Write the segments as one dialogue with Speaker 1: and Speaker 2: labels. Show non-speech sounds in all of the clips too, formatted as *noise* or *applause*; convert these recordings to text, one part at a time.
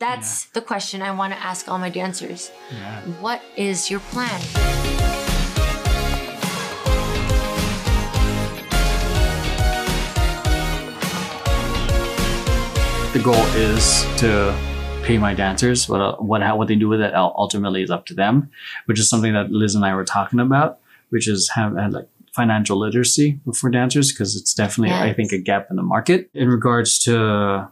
Speaker 1: That's the question I want to ask all my dancers.
Speaker 2: Yeah.
Speaker 1: What is your plan?
Speaker 2: The goal is to pay my dancers. What what how, what they do with it ultimately is up to them, which is something that Liz and I were talking about, which is have, have like financial literacy for dancers because it's definitely I think a gap in the market in regards to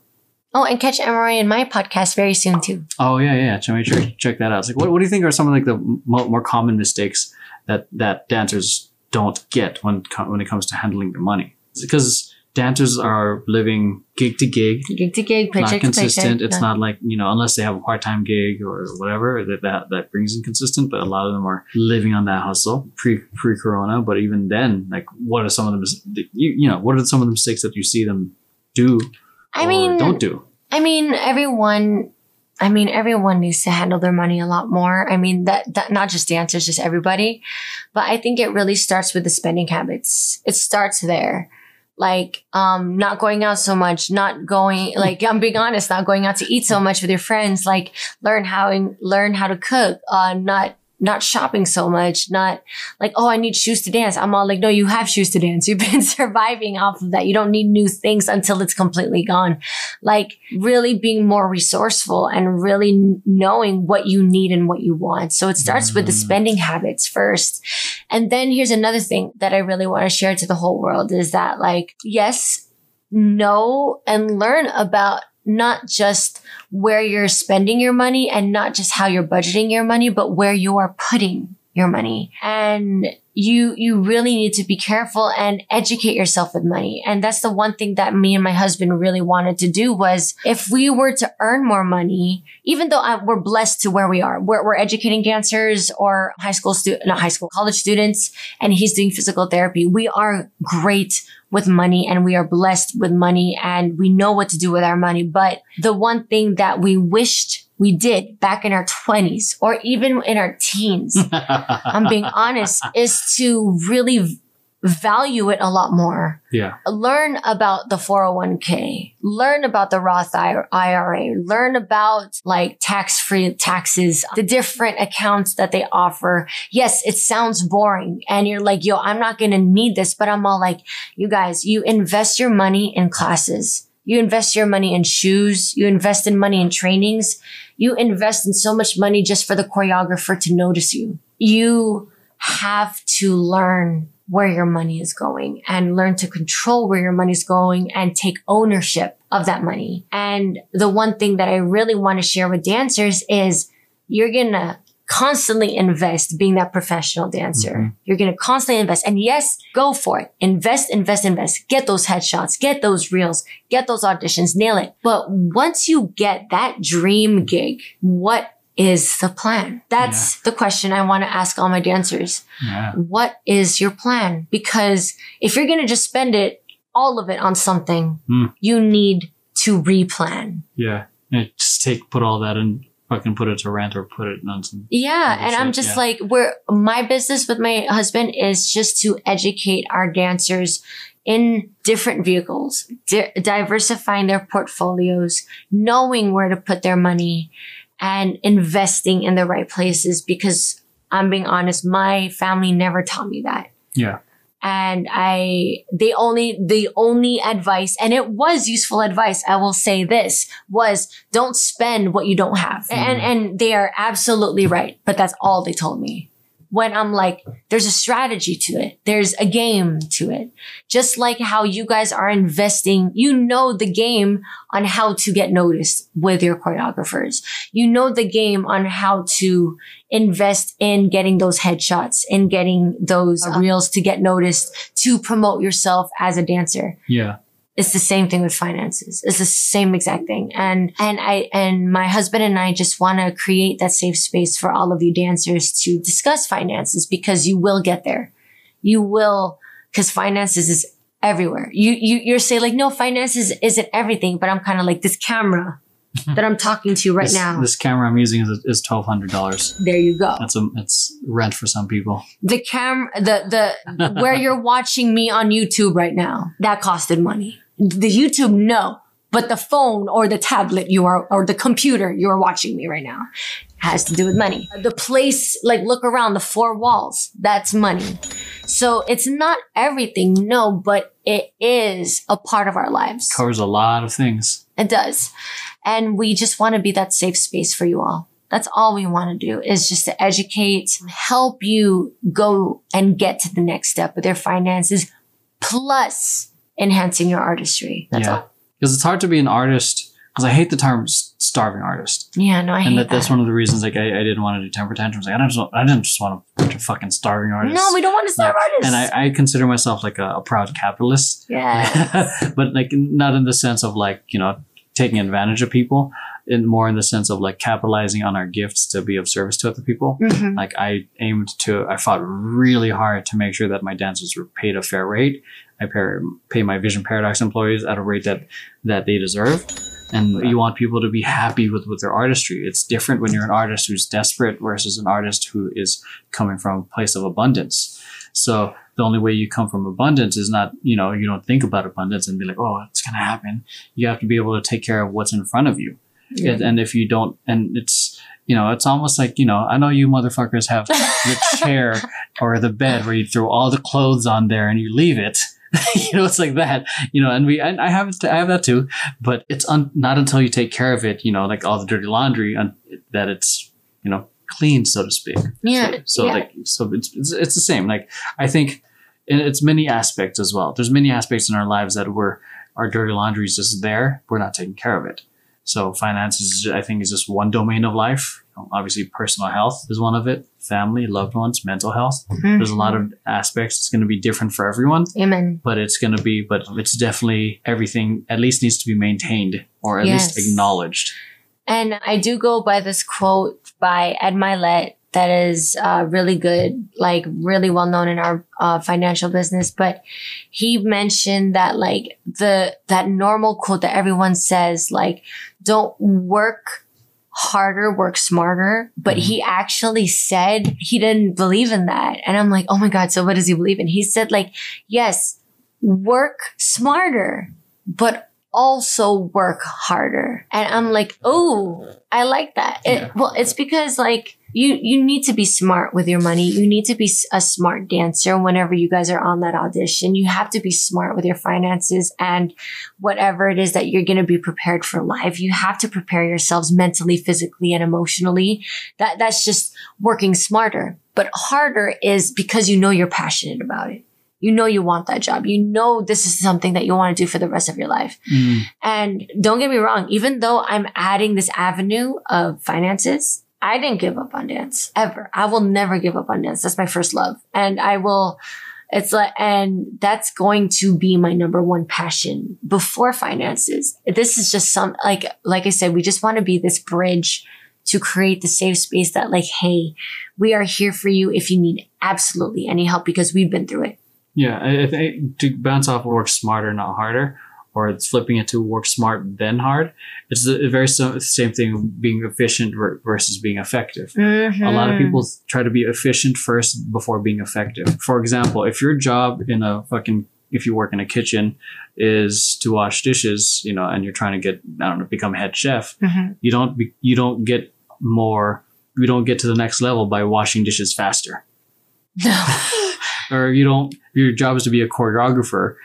Speaker 1: Oh, and catch Emery in my podcast very soon too.
Speaker 2: Oh yeah, yeah. Check, check, check that out. It's like, what, what do you think are some of like the mo- more common mistakes that that dancers don't get when when it comes to handling their money? Because dancers are living gig to gig,
Speaker 1: Gig to gig,
Speaker 2: not
Speaker 1: paycheck to
Speaker 2: consistent.
Speaker 1: paycheck.
Speaker 2: It's not like you know, unless they have a part time gig or whatever that, that that brings in consistent. But a lot of them are living on that hustle pre pre Corona. But even then, like, what are some of the mis- you you know what are some of the mistakes that you see them do?
Speaker 1: I
Speaker 2: or
Speaker 1: mean,
Speaker 2: don't do.
Speaker 1: I mean, everyone. I mean, everyone needs to handle their money a lot more. I mean, that, that not just dancers, just everybody. But I think it really starts with the spending habits. It starts there. Like, um, not going out so much, not going, like, I'm being honest, not going out to eat so much with your friends. Like, learn how, and learn how to cook, uh, not, not shopping so much, not like, oh, I need shoes to dance. I'm all like, no, you have shoes to dance. *laughs* You've been surviving off of that. You don't need new things until it's completely gone like really being more resourceful and really knowing what you need and what you want. So it starts with the
Speaker 2: Mm.
Speaker 1: spending habits first. And then here's another thing that I really want to share to the whole world is that like, yes, know and learn about not just where you're spending your money and not just how you're budgeting your money, but where you are putting your money. And you, you really need to be careful and educate yourself with money. And that's the one thing that me and my husband really wanted to do was if we were to earn more money, even though I, we're blessed to where we are, we're, we're educating dancers or high school student, not high school, college students, and he's doing physical therapy. We are great with money and we are blessed with money and we know what to do with our money. But the one thing that we wished we did back in our 20s or even in our teens, *laughs* I'm being honest, is to really value it a lot more.
Speaker 2: yeah.
Speaker 1: Learn about the 401k, learn about the Roth IRA, learn about like tax free taxes, the different accounts that they offer. Yes, it sounds boring and you're like, yo, I'm not going to need this, but I'm all like, you guys, you invest your money in classes. You invest your money in shoes. You invest in money in trainings. You invest in so much money just for the choreographer to notice you. You have to learn where your money is going and learn to control where your money is going and take ownership of that money. And the one thing that I really want to share with dancers is you're going to constantly invest being that professional dancer.
Speaker 2: Mhm.
Speaker 1: You're going to constantly invest. And yes, go for it. Invest, invest, invest. Get those headshots, get those reels, get those auditions, nail it. But once you get that dream gig, what is the plan? That's the question I want to ask all my dancers.
Speaker 2: Yeah.
Speaker 1: What is your plan? Because if you're going to just spend it, all of it on something,
Speaker 2: Hmm.
Speaker 1: you need to replan.
Speaker 2: Yeah. Yeah, just take put all that and fucking put it to rent or put it on some.
Speaker 1: Yeah. And I'm just
Speaker 2: yeah.
Speaker 1: like, where my business with my husband is just to educate our dancers in different vehicles, di- diversifying their portfolios, knowing where to put their money and investing in the right places because I'm being honest, my family never taught me that.
Speaker 2: Yeah.
Speaker 1: and I the only the only advice and it was useful advice I will say this was don't spend what you don't have and mm-hmm. and they are absolutely right but that's all they told me when I'm like there's a strategy to it there's a game to it just like how you guys are investing you know the game on how to get noticed with your choreographers you know the game on how to invest in getting those headshots and getting those uh-huh. reels to get noticed to promote yourself as a dancer.
Speaker 2: Yeah.
Speaker 1: It's the same thing with finances. It's the same exact thing. And, and I, and my husband and I just want to create that safe space for all of you dancers to discuss finances because you will get there. You will, cause finances is everywhere. You, you, you're saying like, no, finances isn't everything, but I'm kind of like this camera *laughs* that I'm talking to right
Speaker 2: this,
Speaker 1: now.
Speaker 2: This camera I'm using is, is twelve hundred dollars.
Speaker 1: there you go.
Speaker 2: That's a it's rent for some people.
Speaker 1: the cam the the where you're watching me on YouTube right now that costed money the YouTube no But the phone or the tablet you are, or the computer you are watching me right now has to do with money. The place, like look around the four walls, that's money. So it's not everything, no, but it is a part of our lives.
Speaker 2: Covers a lot of things.
Speaker 1: It does. And we just want to be that safe space for you all. That's all we want to do is just to educate, help you go and get to the next step with your finances, plus enhancing your artistry. That's
Speaker 2: yeah.
Speaker 1: all.
Speaker 2: Because it's hard to be an artist. Because I hate the term starving artist.
Speaker 1: Yeah, no, I hate
Speaker 2: and that,
Speaker 1: that.
Speaker 2: that's one of the reasons like I, I didn't want to do temper tantrums. Like I didn't just want, I didn't just want a bunch of fucking starving artists.
Speaker 1: no, we don't want to starve
Speaker 2: Like,
Speaker 1: artists.
Speaker 2: And I, I consider myself like a, a proud capitalist.
Speaker 1: yeah. *laughs*
Speaker 2: but like not in the sense of like you know taking advantage of people in more in the sense of like capitalizing on our gifts to be of service to other people
Speaker 1: Mhm.
Speaker 2: like i aimed to i fought really hard to make sure that my dancers were paid a fair rate i pay, my vision paradox employees at a rate that that they deserve and you want people to be happy with with their artistry it's different when you're an artist who's desperate versus an artist who is coming from a place of abundance so the only way you come from abundance is not, you know, you don't think about abundance and be like, oh, it's going to happen. You have to be able to take care of what's in front of you.
Speaker 1: Yeah.
Speaker 2: And, and if you don't, and it's, you know, it's almost like, you know, I know you motherfuckers have *laughs* the chair or the bed where you throw all the clothes on there and you leave it. *laughs* you know, it's like that, you know, and we, and I have, I have that too, but it's un, not until you take care of it, you know, like all the dirty laundry un, that it's, you know, clean, so to speak.
Speaker 1: Yeah.
Speaker 2: So, so
Speaker 1: yeah.
Speaker 2: like, so it's, it's, it's the same. Like, I think, and it's many aspects as well. There's many aspects in our lives that we're, our dirty laundry is just there. We're not taking care of it. So finances, I think, is just one domain of life. Obviously, personal health is one of it. Family, loved ones, mental health. There's a lot of aspects. It's going to be different for everyone,
Speaker 1: Amen.
Speaker 2: but it's going to be, but it's definitely everything at least needs to be maintained or at least acknowledged.
Speaker 1: And I do go by this quote by Ed Mylett that is uh, really good, like really well known in our uh, financial business. But he mentioned that like the that normal quote that everyone says, like don't work harder, work smarter. But mm-hmm. he actually said he didn't believe in that, and I'm like, oh my god. So what does he believe in? He said like, yes, work smarter, but also work harder. And I'm like, oh, I like that. It,
Speaker 2: Yeah.
Speaker 1: Well, it's because like you you need to be smart with your money. You need to be a smart dancer whenever you guys are on that audition. You have to be smart with your finances and whatever it is that you're going to be prepared for life. You have to prepare yourselves mentally, physically, and emotionally. That that's just working smarter. But harder is because you know you're passionate about it. You know you want that job. You know this is something that you want to do for the rest of your life. Mm. And don't get me wrong, even though I'm adding this avenue of finances, I didn't give up on dance ever. I will never give up on dance. That's my first love. And I will, it's like, and that's going to be my number one passion before finances. This is just some, like, like I said, we just want to be this bridge to create the safe space that like, hey, we are here for you if you need absolutely any help because we've been through it.
Speaker 2: Yeah, I, I think to bounce off work smarter, not harder, or it's flipping it to work smart then hard. It's the very so- same thing being efficient versus being effective. A lot of
Speaker 1: Mm-hmm.
Speaker 2: people try to be efficient first before being effective. For example, if your job in a fucking if you work in a kitchen is to wash dishes, you know, and you're trying to get I don't know become head chef,
Speaker 1: Mhm.
Speaker 2: you don't be, you don't get more you don't get to the next level by washing dishes faster
Speaker 1: No. *laughs* *laughs*
Speaker 2: or you don't your job is to be a choreographer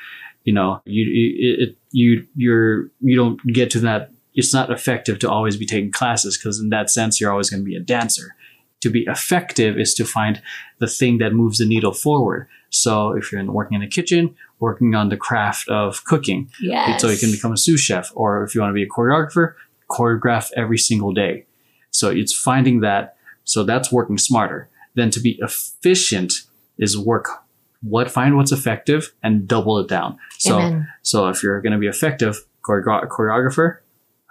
Speaker 2: you know you you it, you you're you don't get to that it's not effective to always be taking classes because in that sense you're always going to be a dancer. To be effective is to find the thing that moves the needle forward. So if you're in, working in the kitchen working on the craft of cooking
Speaker 1: yes.
Speaker 2: so you can become a sous chef or if you want to be a choreographer choreograph every single day. So it's finding that so that's working smarter then to be efficient is work. What find what's effective and double it down. So
Speaker 1: Amen.
Speaker 2: so if you're going to be effective choreo- choreographer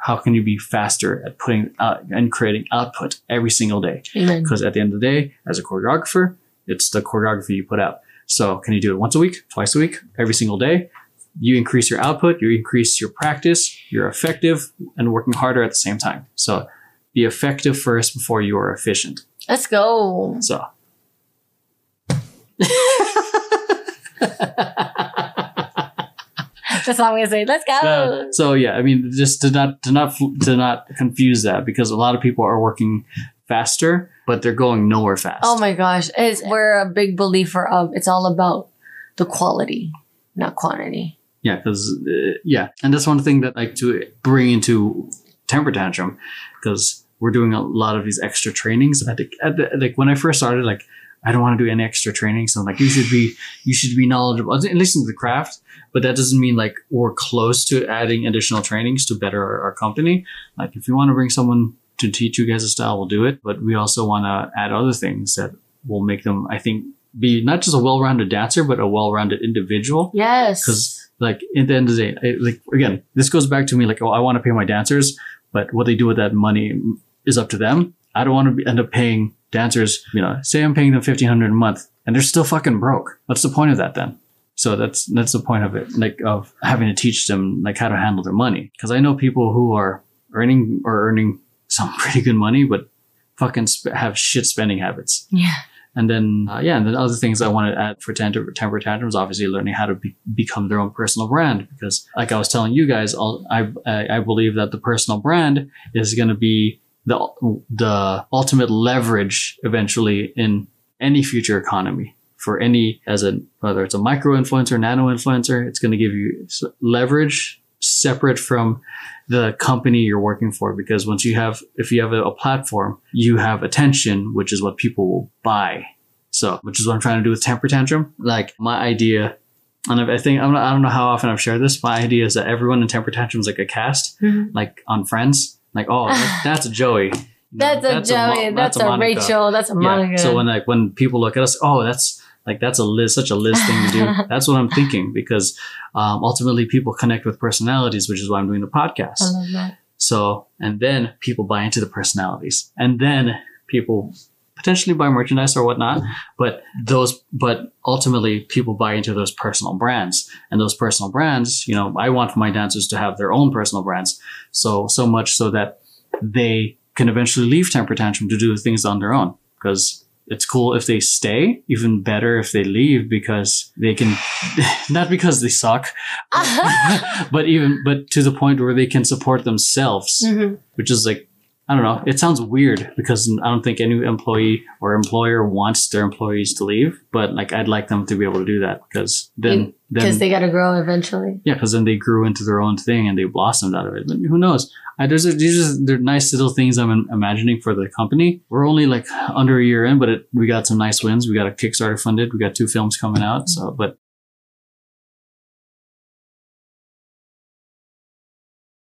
Speaker 2: how can you be faster at putting out and creating output every single day? Because at the end of the day as a choreographer it's the choreography you put out. So can you do it once a week twice a week every single day? You increase your output you increase your practice you're effective and working harder at the same time. So be effective first before you are efficient.
Speaker 1: Let's go.
Speaker 2: so *laughs*
Speaker 1: That's all I'm gonna say. Let's go.
Speaker 2: Uh, so yeah, I mean, just to not to not to not confuse that because a lot of people are working faster, but they're going nowhere fast.
Speaker 1: oh my gosh, it's, we're a big believer of it's all about the quality, not quantity.
Speaker 2: Yeah, because uh, yeah, and that's one thing that I like to bring into temper tantrum because we're doing a lot of these extra trainings. I think like when I first started, like I don't want to do any extra training, so I'm like you should be you should be knowledgeable at least in the craft. But that doesn't mean like we're close to adding additional trainings to better our, our company. Like if you want to bring someone to teach you guys a style, we'll do it. But we also want to add other things that will make them, I think, be not just a well-rounded dancer, but a well-rounded individual
Speaker 1: Yes.
Speaker 2: because like at the end of the day it, like again this goes back to me like oh i want to pay my dancers but what they do with that money is up to them i don't want to be, end up paying dancers you know say i'm paying them 1500 a month and they're still fucking broke what's the point of that then so that's that's the point of it like of having to teach them like how to handle their money because i know people who are earning or earning some *laughs* pretty good money but fucking sp- have shit spending habits
Speaker 1: yeah.
Speaker 2: and then, uh, yeah, and then other things I want to add for temper, temper tantrums, obviously learning how to be, become their own personal brand. Because, like I was telling you guys, I'll, I, I I believe that the personal brand is going to be the the ultimate leverage eventually in any future economy for any as a whether it's a micro influencer, nano influencer, it's going to give you leverage separate from the company you're working for because once you have if you have a, a platform you have attention which is what people will buy so which is what i'm trying to do with temper tantrum like my idea and I think I don't know how often I've shared this. My idea is that everyone in Temper Tantrum is like a cast,
Speaker 1: Mhm.
Speaker 2: like on Friends. Like, oh, that- *sighs* that's a Joey.
Speaker 1: That's a Joey. That's, a,
Speaker 2: Monica.
Speaker 1: Rachel. That's a Monica.
Speaker 2: Yeah. So when like when people look at us, oh, that's like that's a Liz, such a Liz thing to do. *laughs* that's what I'm thinking because um, ultimately people connect with personalities, which is why I'm doing the podcast.
Speaker 1: I love that.
Speaker 2: So and then people buy into the personalities, and then people potentially buy merchandise or whatnot. But those, but ultimately people buy into those personal brands, and those personal brands, you know, I want my dancers to have their own personal brands. So so much so that they can eventually leave Temper Tantrum to do things on their own because it's cool if they stay, even better if they leave because they can, *laughs* not because they suck, *laughs* but even, but to the point where they can support themselves,
Speaker 1: Mhm.
Speaker 2: which is like, I don't know. It sounds weird because I don't think any employee or employer wants their employees to leave, but like I'd like them to be able to do that because then,
Speaker 1: Because they got to grow eventually.
Speaker 2: yeah, because then they grew into their own thing and they blossomed out of it. But who knows? I, there's a, these are they're nice little things I'm im- imagining for the company. We're only like under a year in, but it, we got some nice wins. We got a Kickstarter funded. We got two films coming out. So, but